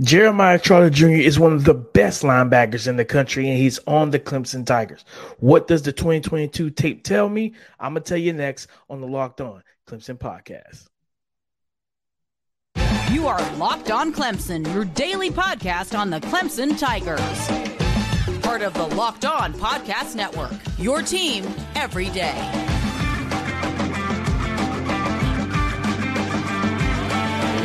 Jeremiah Trotter Jr. is one of the best linebackers in the country, and he's on the Clemson Tigers. What does the 2022 tape tell me? I'm going to tell you next on the Locked On Clemson podcast. You are Locked On Clemson, your daily podcast on the Clemson Tigers. Part of the Locked On Podcast Network, your team every day.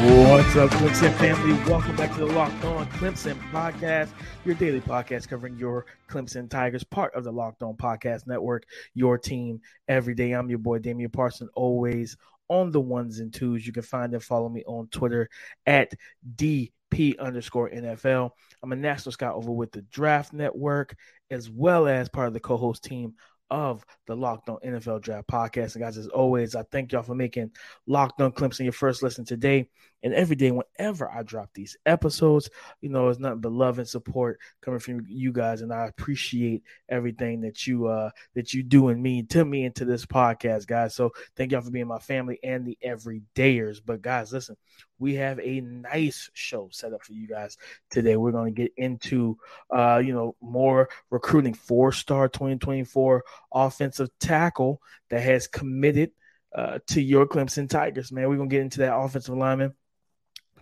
What's up, Clemson family? Welcome back to the Locked On Clemson podcast, your daily podcast covering your Clemson Tigers, part of the Locked On Podcast Network, your team every day. I'm your boy, Damian Parson, always on the ones and twos. You can find and follow me on Twitter at DP underscore NFL. I'm a national scout over with the Draft Network, as well as part of the co host team of the Locked On NFL Draft Podcast. And guys, as always, I thank y'all for making Locked On Clemson your first listen today and every day whenever I drop these episodes. You know, it's nothing but love and support coming from you guys, and I appreciate everything that you uh that you do and mean to me and to this podcast, guys. So thank y'all for being my family and the everydayers. But guys, listen, we have a nice show set up for you guys today. We're going to get into, uh, you know, more recruiting four star 2024 offensive tackle that has committed uh, to your Clemson Tigers, man. We're going to get into that offensive lineman.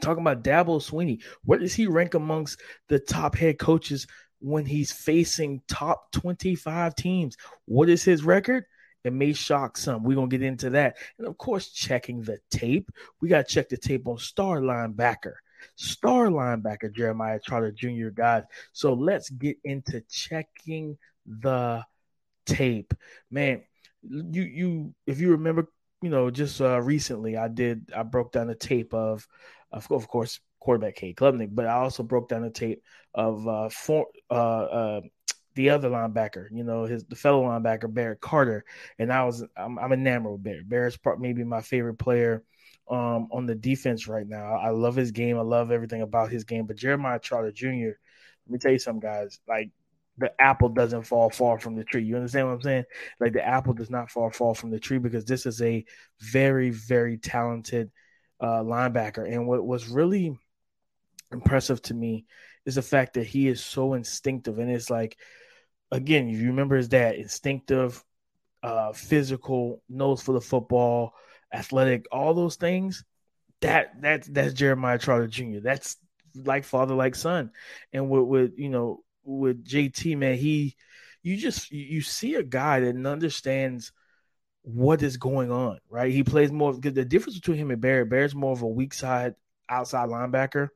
Talking about Dabo Swinney. where does he rank amongst the top head coaches when he's facing top 25 teams? What is his record? It may shock some. We're going to get into that. And of course, checking the tape. We got to check the tape on star linebacker. Star linebacker Jeremiah Trotter Jr. guys. So let's get into checking the tape. Man, you you if you remember, you know, just uh recently I did I broke down the tape of of, of course quarterback Cade Klubnik, but I also broke down the tape of uh uh uh the other linebacker, you know, his the fellow linebacker Barrett Carter, and I was I'm, I'm enamored with Barrett. Barrett's part, maybe my favorite player um, on the defense right now. I love his game. I love everything about his game. But Jeremiah Trotter Jr. Let me tell you something, guys. Like the apple doesn't fall far from the tree. You understand what I'm saying? Like the apple does not fall far from the tree because this is a very very talented uh, linebacker. And what was really impressive to me is the fact that he is so instinctive and it's like again, you remember his dad, instinctive, uh, physical, nose for the football, athletic, all those things. That that's that's Jeremiah Trotter Jr. That's like father, like son. And with, with you know with JT, man, he you just you see a guy that understands what is going on, right? He plays more the difference between him and Barrett. Barrett's more of a weak side outside linebacker,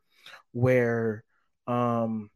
where um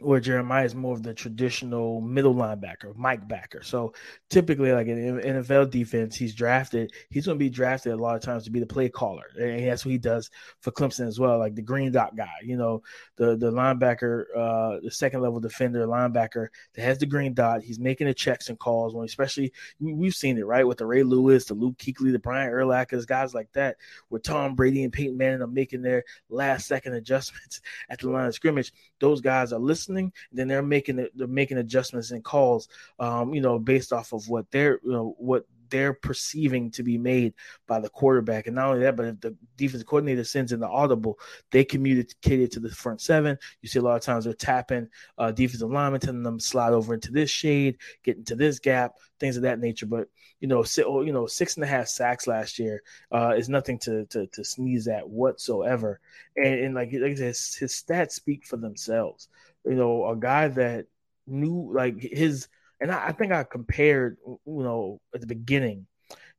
where Jeremiah is more of the traditional middle linebacker, Mike backer. So typically, like in NFL defense, he's drafted. He's going to be drafted a lot of times to be the play caller, and that's what he does for Clemson as well, like the green dot guy. You know, the the linebacker, uh, the second level defender linebacker that has the green dot. He's making the checks and calls when, especially we've seen it right with the Ray Lewis, the Luke Kuechly, the Brian Urlacher, guys like that, where Tom Brady and Peyton Manning are making their last second adjustments at the line of scrimmage. Those guys are listening listening, then they're making they're making adjustments and calls, um, you know, based off of what they're, you know, what they're perceiving to be made by the quarterback. And not only that, but if the defensive coordinator sends in the audible, they communicate it to the front seven. You see a lot of times they're tapping uh, defensive linemen, telling them slide over into this shade, get into this gap, things of that nature. But you know, si- you know, six and a half sacks last year uh, is nothing to, to, to sneeze at whatsoever. And, and like, like I said, his, his stats speak for themselves you know, a guy that knew like his, and I, I think I compared, you know, at the beginning,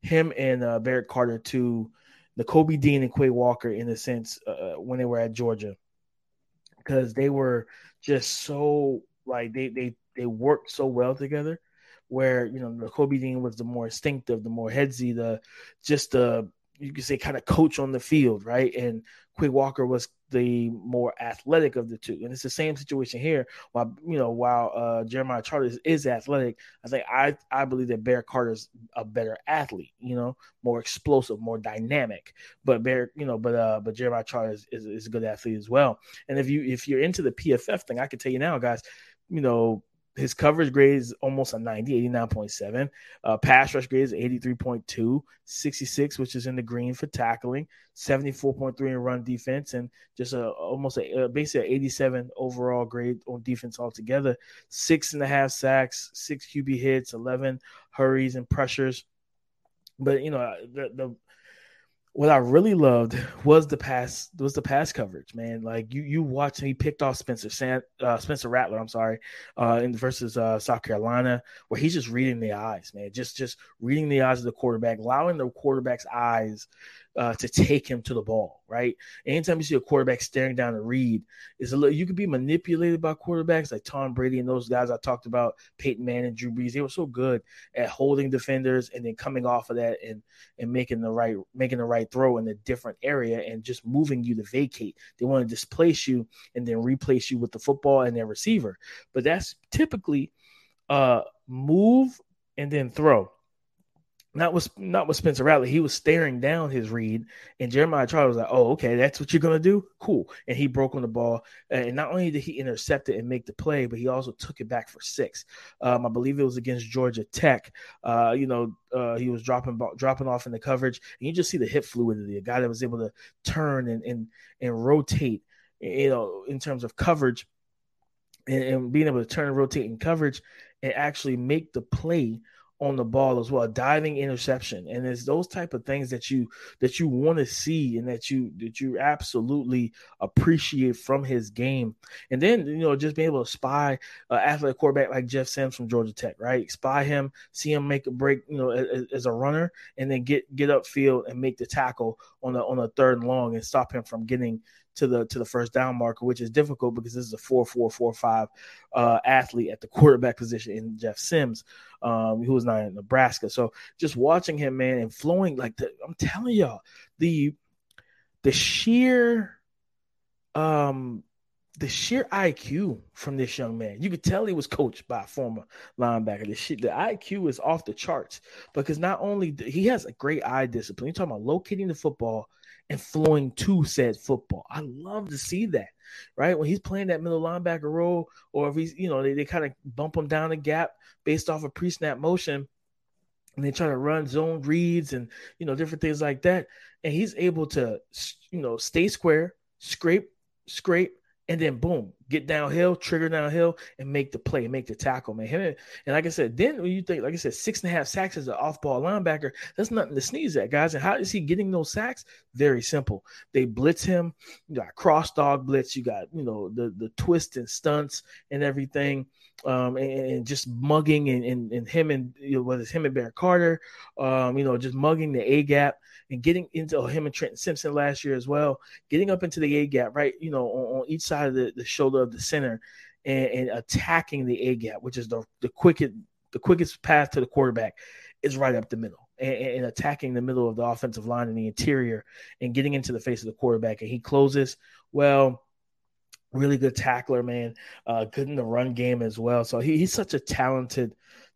him and uh, Barrett Carter to the Kobe Dean and Quay Walker in a sense uh, uh, when they were at Georgia, because they were just so like they they they worked so well together. Where you know the Kobe Dean was the more instinctive, the more headsy, the just the you could say kind of coach on the field, right? And Quay Walker was the more athletic of the two. And it's the same situation here. While you know, while uh, Jeremiah Trotter is, athletic, I think I I believe that Bear Carter's a better athlete. You know, more explosive, more dynamic. But Bear, you know, but uh, but Jeremiah Trotter is, is, is a good athlete as well. And if you if you're into the PFF thing, I can tell you now, guys. You know, his coverage grade is almost a 90, 89.7. Uh, pass rush grade is 83.2, 66, which is in the green for tackling, 74.3 in run defense, and just a almost a, basically 87 overall grade on defense altogether. Six and a half sacks, six QB hits, 11 hurries and pressures. But you know the the what I really loved was the pass was the pass coverage, man. Like you you watched he picked off Spencer San, uh, Spencer Rattler, I'm sorry, uh, in versus uh, South Carolina, where he's just reading the eyes, man. Just just reading the eyes of the quarterback, allowing the quarterback's eyes uh, to take him to the ball, right? Anytime you see a quarterback staring down a read, is a little, you could be manipulated by quarterbacks like Tom Brady and those guys I talked about, Peyton Manning, Drew Brees. They were so good at holding defenders and then coming off of that and and making the right making the right throw in a different area and just moving you to vacate. They want to displace you and then replace you with the football and their receiver. But that's typically uh move and then throw not with not with Spencer Rattler. He was staring down his read, and Jeremiah Charlie was like, "Oh, okay, that's what you're gonna do. Cool." And he broke on the ball, and not only did he intercept it and make the play, but he also took it back for six. Um, I believe it was against Georgia Tech. Uh, you know, uh, he was dropping dropping off in the coverage, and you just see the hip fluidity. A guy that was able to turn and and and rotate, you know, in terms of coverage, and, and being able to turn and rotate in coverage, and actually make the play on the ball as well, a diving interception, and it's those type of things that you that you want to see and that you that you absolutely appreciate from his game. And then you know just being able to spy uh, athletic quarterback like Jeff Sims from Georgia Tech, right? Spy him, see him make a break, you know, as, as a runner, and then get get upfield and make the tackle on a on a third and long and stop him from getting to the to the first down marker, which is difficult because this is a four four four five uh, athlete at the quarterback position in Jeff Sims, um, who was not in Nebraska. So just watching him, man, and flowing like the, I'm telling y'all, the the sheer um the sheer IQ from this young man. You could tell he was coached by a former linebacker. The shit, the IQ is off the charts because not only he has a great eye discipline. You're talking about locating the football and flowing to said football. I love to see that, right? When he's playing that middle linebacker role, or if he's, you know, they, they kind of bump him down the gap based off of pre snap motion, and they try to run zone reads and, you know, different things like that. And he's able to, you know, stay square, scrape, scrape, and then boom, get downhill, trigger downhill, and make the play, make the tackle, man. and like I said, then when you think, like I said, six and a half sacks as an off-ball linebacker, that's nothing to sneeze at, guys. And how is he getting those sacks? Very simple. They blitz him. You got cross dog blitz. You got you know the the twist and stunts and everything. Um, and, and, just mugging and, and, and him and you know, whether it's him and Barrett Carter, um, you know, just mugging the A gap and getting into oh, him and Trenton Simpson last year as well, getting up into the A gap, right? You know, on, on each side of the, the shoulder of the center and, and attacking the A gap, which is the, the quickest the quickest path to the quarterback is right up the middle and, attacking the middle of the offensive line and the interior and getting into the face of the quarterback. And he closes well. Really good tackler, man. Uh, good in the run game as well. So he, he's such a talented,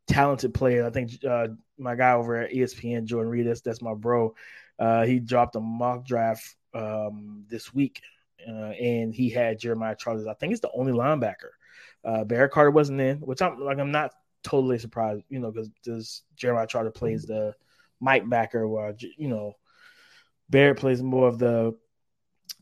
talented player. I think uh, my guy over at ESPN, Jordan Reid, that's, that's my bro. Uh, he dropped a mock draft um, this week, uh, and he had Jeremiah Charles. I think he's the only linebacker. Uh, Barrett Carter wasn't in, which I'm like I'm not totally surprised, you know, because does Jeremiah Trotter plays the Mike backer, while you know Barrett plays more of the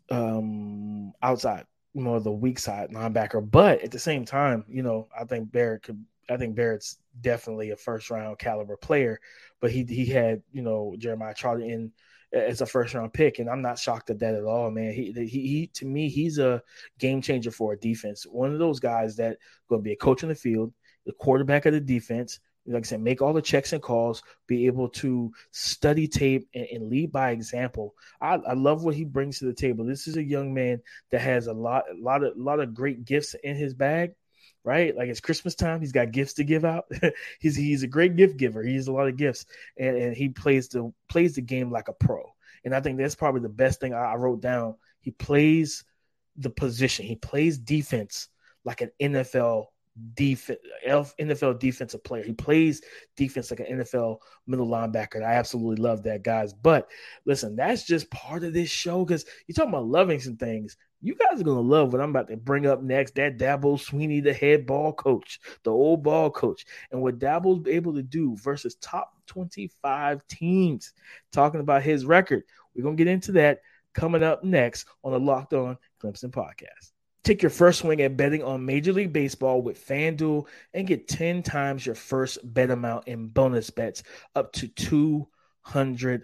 um outside, more of the weak side linebacker. But at the same time, you know, I think Barrett could. I think Barrett's definitely a first round caliber player, but he he had you know Jeremiah Trotter in as a first round pick, and I'm not shocked at that at all, man. He, he, he to me, he's a game changer for a defense. One of those guys that going to be a coach in the field, the quarterback of the defense. Like I said, make all the checks and calls, be able to study tape and, and lead by example. I, I, love what he brings to the table. This is a young man that has a lot, a lot of, a lot of great gifts in his bag right? Like it's Christmas time, he's got gifts to give out. he's he's a great gift giver. He has a lot of gifts, and, and he plays the plays the game like a pro. And I think that's probably the best thing I, I wrote down. He plays the position. He plays defense like an NFL defense NFL defensive player. He plays defense like an NFL middle linebacker. I absolutely love that, guys. But listen, that's just part of this show because you're talking about loving some things. You guys are gonna love what I'm about to bring up next. That Dabo Swinney, the head ball coach, the old ball coach, and what Dabo's able to do versus top 25 teams. Talking about his record, we're gonna get into that coming up next on the Locked On Clemson podcast. Take your first swing at betting on Major League Baseball with FanDuel and get 10 times your first bet amount in bonus bets up to $200.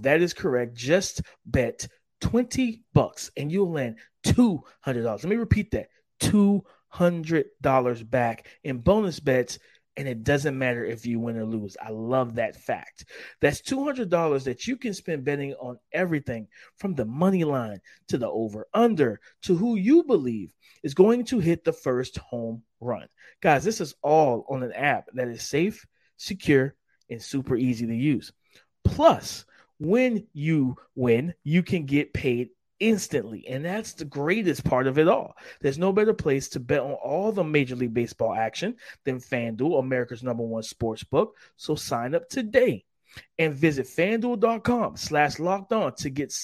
That is correct. Just bet 20 bucks and you'll land $200. Let me repeat that $200 back in bonus bets and it doesn't matter if you win or lose. I love that fact. That's $200 that you can spend betting on everything from the money line to the over under to who you believe is going to hit the first home run. Guys, this is all on an app that is safe, secure, and super easy to use. Plus, when you win, you can get paid instantly. And that's the greatest part of it all. There's no better place to bet on all the Major League Baseball action than FanDuel, America's number one sports book. So sign up today and visit fanduel.com slash locked on to get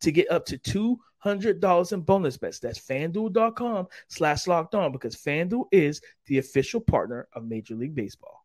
to get up to two hundred dollars in bonus bets. That's fanduel.com slash locked on because FanDuel is the official partner of Major League Baseball.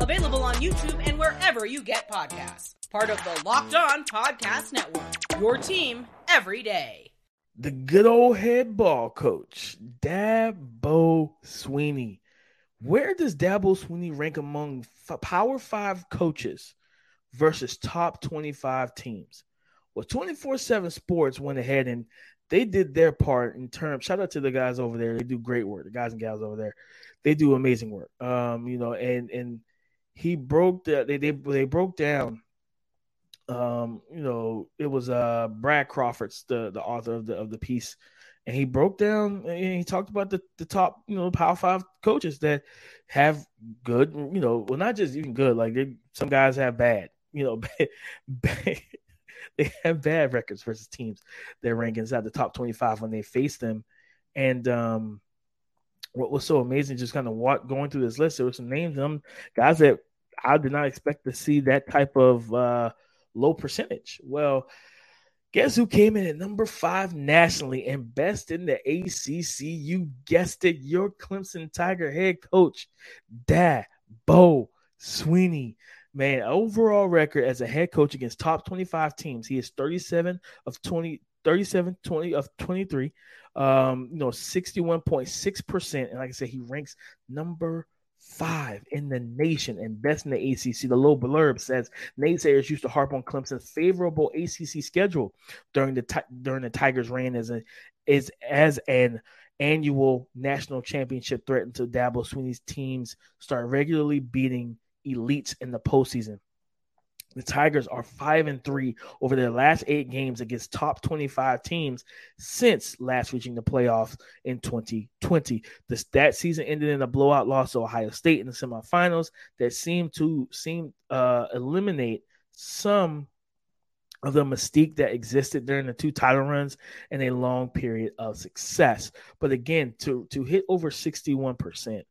Available on YouTube and wherever you get podcasts. Part of the Locked On Podcast Network. Your team every day. The good old head ball coach, Dabo Swinney. Where does Dabo Swinney rank among Power Five coaches versus top 25 teams? Well, 24 7 Sports went ahead and they did their part in terms. Shout out to the guys over there. They do great work. The guys and gals over there, they do amazing work. Um, you know, and and he broke the they they, they broke down um you know it was uh Brad Crawford's the the author of the of the piece. And he broke down and he talked about the the top you know power 5 coaches that have good you know well not just even good like they some guys have bad you know bad, bad, they have bad records versus teams. That rank inside the top 25 when they face them. And um what was so amazing, just kind of walk, going through this list, there were some names, them guys that I did not expect to see that type of uh, low percentage. Well, guess who came in at number five nationally and best in the ACC? You guessed it, your Clemson Tiger head coach, Dad Bo Swinney. Man, overall record as a head coach against top 25 teams, he is 37 of 20, 37 20 of 23 um, you know, 61.6%. And like I said, he ranks number five in the nation and best in the ACC. The low blurb says naysayers used to harp on Clemson's favorable ACC schedule during the during the Tigers' reign as a is as an annual national championship threat until Dabo Swinney's teams start regularly beating elites in the postseason. The Tigers are five and three over their last eight games against top 25 teams since last reaching the playoffs in 2020. This that season ended in a blowout loss to Ohio State in the semifinals that seemed to seem uh, eliminate some of the mystique that existed during the two title runs and a long period of success. But again, to to hit over 61 percent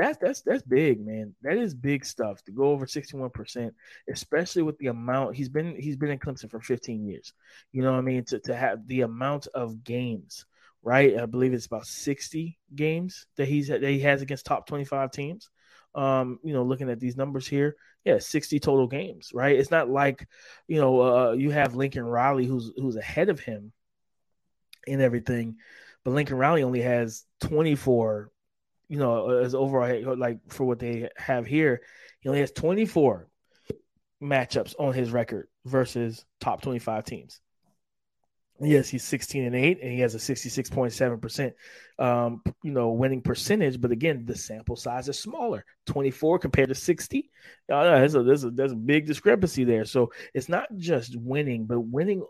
that's that's that's big, man. That is big stuff to go over 61%, especially with the amount he's been he's been in Clemson for 15 years. You know what I mean? To to have the amount of games, right? I believe it's about 60 games that he's that he has against top 25 teams. Um, you know, looking at these numbers here, yeah, 60 total games, right? It's not like, you know, uh, you have Lincoln Riley who's who's ahead of him in everything, but Lincoln Riley only has 24 you know, as overall like for what they have here, he only has 24 matchups on his record versus top 25 teams. Yes, he's 16 and 8, and he has a 66.7%, um, you know, winning percentage. But again, the sample size is smaller 24 compared to 60. Uh, there's, a, there's, a, there's a big discrepancy there. So it's not just winning, but winning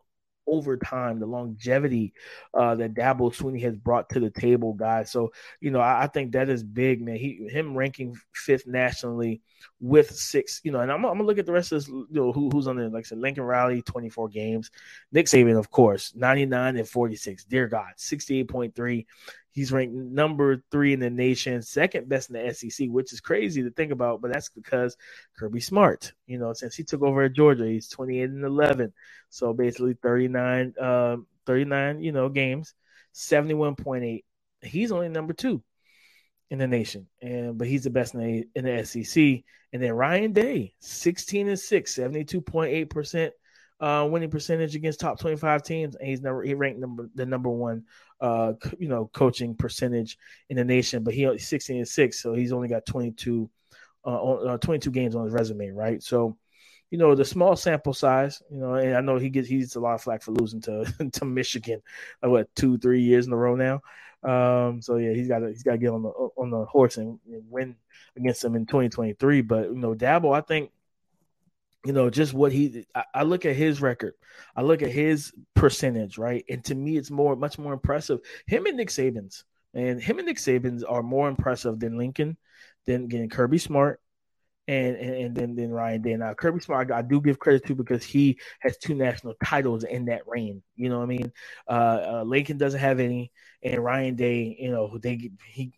over time, the longevity uh, that Dabo Swinney has brought to the table, guys. So you know, I, I, think that is big, man. He him ranking fifth nationally with six, you know, and I'm, I'm gonna look at the rest of this, you know, who, who's on there. Like I said, Lincoln Riley, 24 games, Nick Saban, of course, 99 and 46. Dear God, 68.3. He's ranked number three in the nation, second best in the SEC, which is crazy to think about, but that's because Kirby Smart, you know, since he took over at Georgia, he's 28 and 11. So basically 39, um, 39, you know, games, 71.8. He's only number two in the nation, and but he's the best in the, in the SEC. And then Ryan Day, 16 and 6, 72.8 percent uh, winning percentage against top 25 teams. And he's never he ranked number the number one uh, you know coaching percentage in the nation, but he 16 and 6, so he's only got 22 uh, uh, 22 games on his resume, right? So you know the small sample size, you know, and I know he gets he gets a lot of flack for losing to to Michigan, like what two three years in a row now. Um, so yeah, he's got to he's got to get on the on the horse and, and win against them in 2023. But you know, Dabo, I think you know, just what he, I, I, look at his record, I look at his percentage, right? And to me, it's more, much more impressive. Him and Nick Saban's, and him and Nick Saban's are more impressive than Lincoln, than getting Kirby Smart, and and, and then then Ryan Day. Now Kirby Smart, I, do give credit to because he has two national titles in that reign. You know what I mean? Uh, uh, Lincoln doesn't have any, and Ryan Day, you know, they he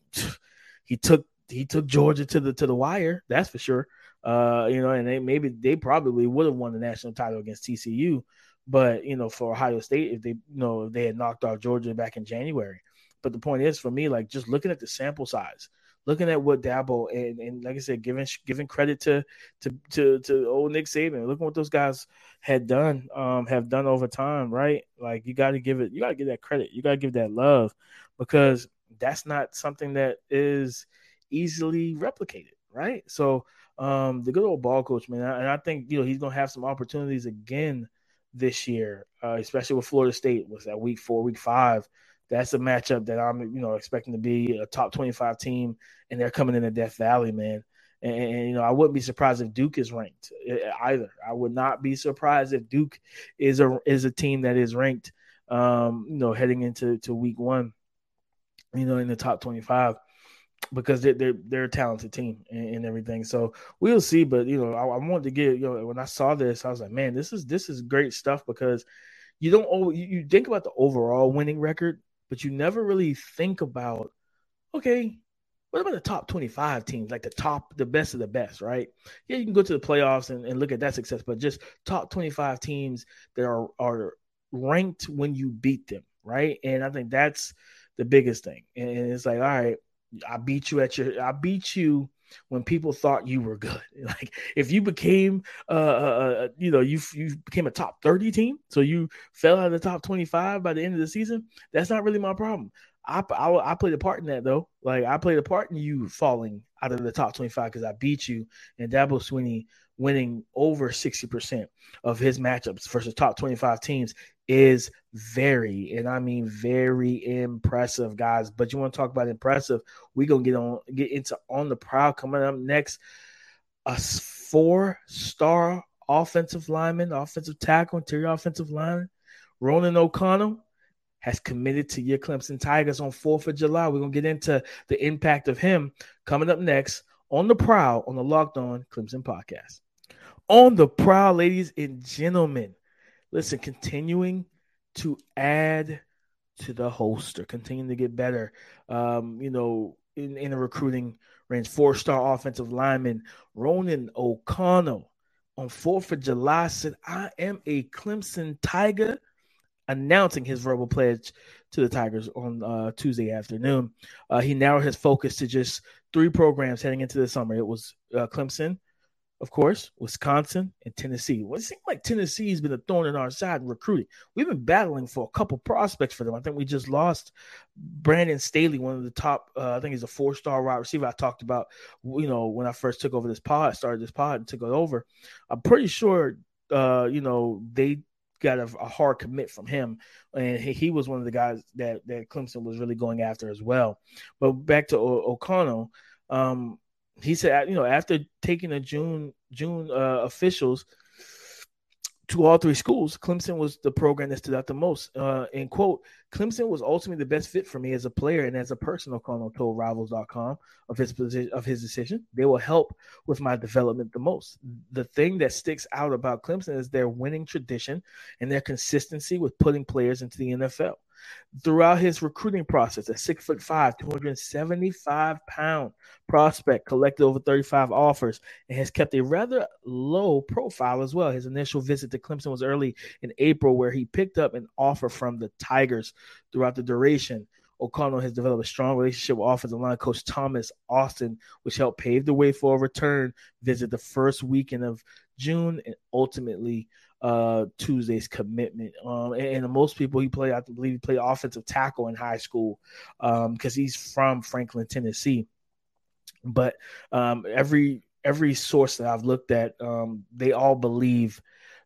he took he took Georgia to the to the wire. That's for sure. Uh, you know, and they maybe they probably would have won the national title against TCU, but you know, for Ohio State, if they you know if they had knocked off Georgia back in January. But the point is, for me, like just looking at the sample size, looking at what Dabo and, and like I said, giving giving credit to to to to old Nick Saban, looking what those guys had done, um, have done over time, right? Like you got to give it, you got to give that credit, you got to give that love, because that's not something that is easily replicated, right? So um, the good old ball coach, man. And I think you know he's gonna have some opportunities again this year, uh, especially with Florida State. Was that week four, week five? That's a matchup that I'm you know expecting to be a top twenty five team, and they're coming into Death Valley, man. And, and, you know, I wouldn't be surprised if Duke is ranked either. I would not be surprised if Duke is a is a team that is ranked, um, you know, heading into to week one, you know, in the top twenty five because they're they're, they're a talented team and, and, everything. So we'll see. But you know, I, I, wanted to get you know when I saw this, I was like, man, this is this is great stuff because you don't always, you think about the overall winning record, but you never really think about okay. What about the top 25 teams, like the top, the best of the best, right? Yeah, you can go to the playoffs and, and look at that success, but just top 25 teams that are are ranked when you beat them, right? And I think that's the biggest thing. And it's like, all right, I beat you at your I beat you when people thought you were good. Like if you became uh, uh, uh you know you you became a top 30 team, so you fell out of the top 25 by the end of the season, that's not really my problem. I, I, I played a part in that though. Like I played a part in you falling out of the top 25 because I beat you and Dabo Swinney winning over 60% of his matchups versus top 25 teams is very, and I mean very impressive, guys. But you want to talk about impressive? We're gonna get on get into on the Prowl coming up next. A four-star offensive lineman, offensive tackle, interior offensive lineman, Ronan O'Connell has committed to your Clemson Tigers on 4th of July. We're going to get into the impact of him coming up next on the Prowl on the Locked On Clemson podcast. On the Prowl, ladies and gentlemen, listen, continuing to add to the holster, continuing to get better. Um, you know, in, in the recruiting range, four star offensive lineman Ronan O'Connell on 4th of July said, I am a Clemson Tiger, announcing his verbal pledge to the Tigers on uh, Tuesday afternoon. Uh, he narrowed his focus to just three programs heading into the summer. It was uh, Clemson, of course, Wisconsin and Tennessee. Well, it seems like Tennessee's been a thorn in our side in recruiting. We've been battling for a couple prospects for them. I think we just lost Brandon Staley, one of the top. Uh, I think he's a four-star wide receiver. I talked about, you know, when I first took over this pod, started this pod and took it over. I'm pretty sure, uh, you know, they got a, a hard commit from him, and he, he, was one of the guys that that Clemson was really going after as well. But back to o- O'Connell, um, he said, you know, after taking the June June uh, officials to all three schools, Clemson was the program that stood out the most. Uh, and quote, Clemson was ultimately the best fit for me as a player and as a person, O'Connell told Rivals.com of his position of his decision. They will help with my development the most. The thing that sticks out about Clemson is their winning tradition and their consistency with putting players into the NFL throughout his recruiting process. A six foot five, 275 pound prospect collected over 35 offers and has kept a rather low profile as well. His initial visit to Clemson was early in April, where he picked up an offer from the Tigers throughout the duration. O'Connell has developed a strong relationship with offensive line coach Thomas Austin, which helped pave the way for a return visit the first weekend of June and ultimately uh, Tuesday's commitment. Um, and, and, most people he played, I believe he played offensive tackle in high school because um, he's from Franklin, Tennessee. But um, every every source that I've looked at, um, they all believe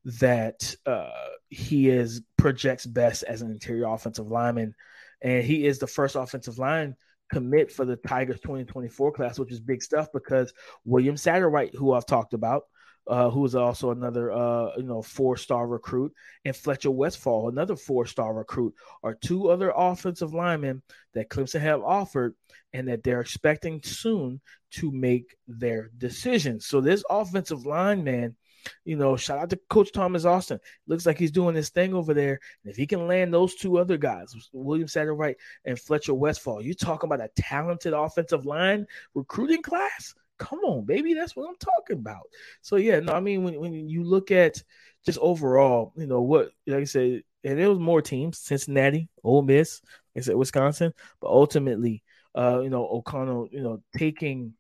that uh, he is projects best as an interior offensive lineman, and he is the first offensive line commit for the Tigers 2024 class, which is big stuff because William Satterwhite, who I've talked about, uh, who is also another uh, you know four star recruit, and Fletcher Westfall, another four star recruit, are two other offensive linemen that Clemson have offered and that they're expecting soon to make their decisions. So this offensive lineman. you know, shout out to Coach Thomas Austin. Looks like he's doing his thing over there. And if he can land those two other guys, William Satterwhite and Fletcher Westfall, you talking about a talented offensive line recruiting class come on, baby, that's what I'm talking about. So yeah, no, I mean when when you look at just overall, you know what, like I said, and there was more teams, Cincinnati, Ole Miss, like I said, Wisconsin, but ultimately, uh, you know, O'Connell, you know, taking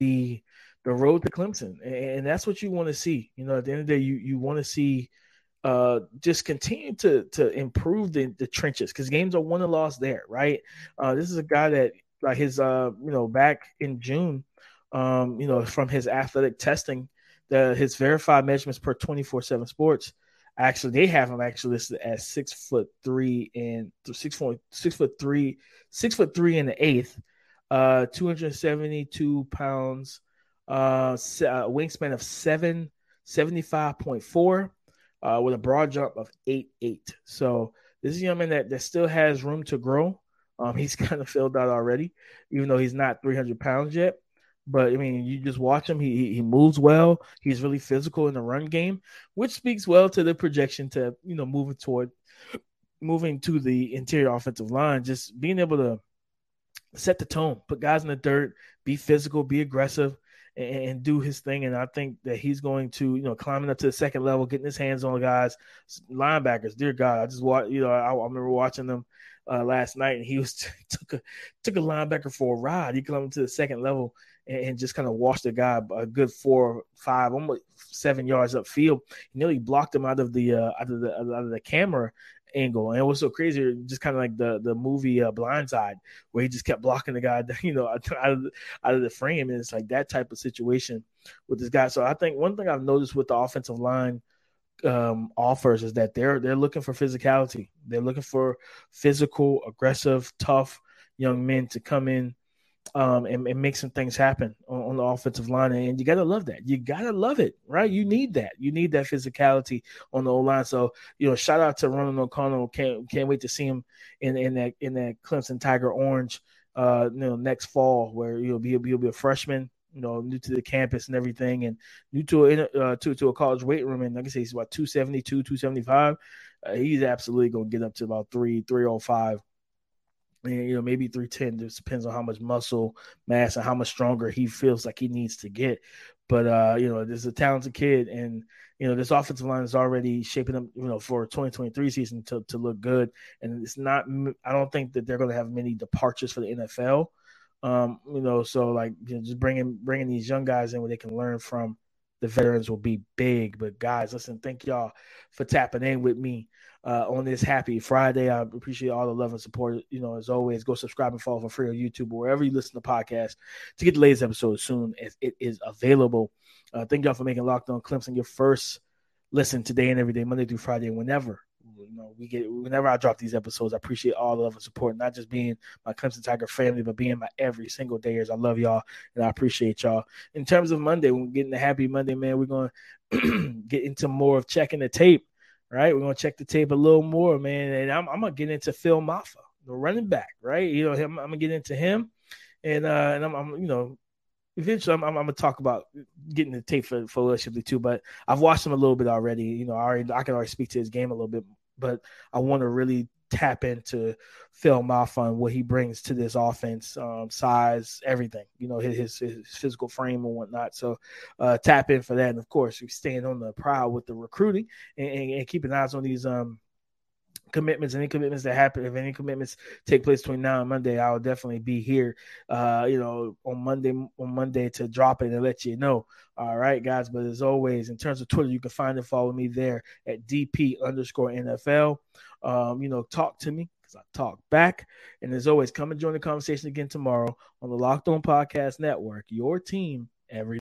the the road to Clemson, and, and that's what you want to see. You know, at the end of the day, you you want to see uh, just continue to to improve the, the trenches because games are won and lost there, right? Uh, this is a guy that like his uh you know back in June um, you know, from his athletic testing, the his verified measurements per 24/7 Sports. Actually, they have him actually listed as six foot three and six foot six foot three, six foot three and the eighth, uh, 272 pounds, uh, uh wingspan of seven seventy five point four, uh, with a broad jump of eight eight. So this is a young man that, that still has room to grow. Um, he's kind of filled out already, even though he's not 300 pounds yet. But I mean, you just watch him. He he moves well. He's really physical in the run game, which speaks well to the projection to you know moving toward moving to the interior offensive line. Just being able to set the tone, put guys in the dirt, be physical, be aggressive, and, and, do his thing. And I think that he's going to, you know, climbing up to the second level, getting his hands on guys, linebackers. Dear God, I just watch, you know, I, I remember watching them uh, last night, and he was took a took a linebacker for a ride. He climbed to the second level and, just kind of washed the guy a good four, five, almost seven yards upfield. He nearly blocked him out of the uh, out of the out of the camera angle. And it was so crazy, just kind of like the the movie uh, Blindside, where he just kept blocking the guy, you know, out of the, out of the frame. And it's like that type of situation with this guy. So I think one thing I've noticed with the offensive line um, offers is that they're they're looking for physicality. They're looking for physical, aggressive, tough young men to come in um, and, and, make some things happen on, on, the offensive line. And you got to love that. You got to love it, right? You need that. You need that physicality on the O line. So, you know, shout out to Ronan O'Connell. Can't can't wait to see him in, in that in that Clemson Tiger Orange, uh, you know, next fall where you'll be he'll be a freshman. You know, new to the campus and everything, and new to a uh, to to a college weight room. And like I say, he's about 272, 275. Uh, he's absolutely to get up to about three, 305 and you know maybe 310 just depends on how much muscle mass and how much stronger he feels like he needs to get. But uh you know there's a talented kid and you know this offensive line is already shaping up you know for 2023 season to, to look good. And it's not i don't think that they're going to have many departures for the nfl um you know so like you know, just bringing bringing these young guys in where they can learn from the veterans will be big but guys listen thank y'all for tapping in with me uh, on this happy Friday. I appreciate all the love and support. You know, as always, go subscribe and follow for free on YouTube or wherever you listen to podcasts to get the latest episode as soon as it is available. Uh, thank y'all for making Locked On Clemson your first listen today and every day, Monday through Friday, whenever you know, we get whenever I drop these episodes, I appreciate all the love and support, not just being my Clemson Tiger family, but being my every single dayers. I love y'all and I appreciate y'all. In terms of Monday, when we get into Happy Monday, man, we're gonna get into more of checking the tape. Right, we're gonna check the tape a little more, man, and I'm, I'm gonna get into Phil Mafah, the running back. Right, you know, him, I'm gonna get into him, and uh, and I'm, I'm you know, eventually I'm, I'm, I'm, gonna talk about getting the tape for for Shipley too. But I've watched him a little bit already. You know, I already I can already speak to his game a little bit but I want to really tap into Phil Mafah and what he brings to this offense, um, size, everything, you know, his, his physical frame and whatnot. So uh, tap in for that. And of course, we're staying on the prowl with the recruiting and, and, and keeping eyes on these um, commitments, any commitments that happen, if any commitments take place between now and Monday, I will definitely be here, uh, you know, on Monday on Monday to drop it and let you know. All right, guys. But as always, in terms of Twitter, you can find and follow me there at DP underscore NFL. Um, you know, talk to me because I talk back. And as always, come and join the conversation again tomorrow on the Locked On Podcast Network, your team every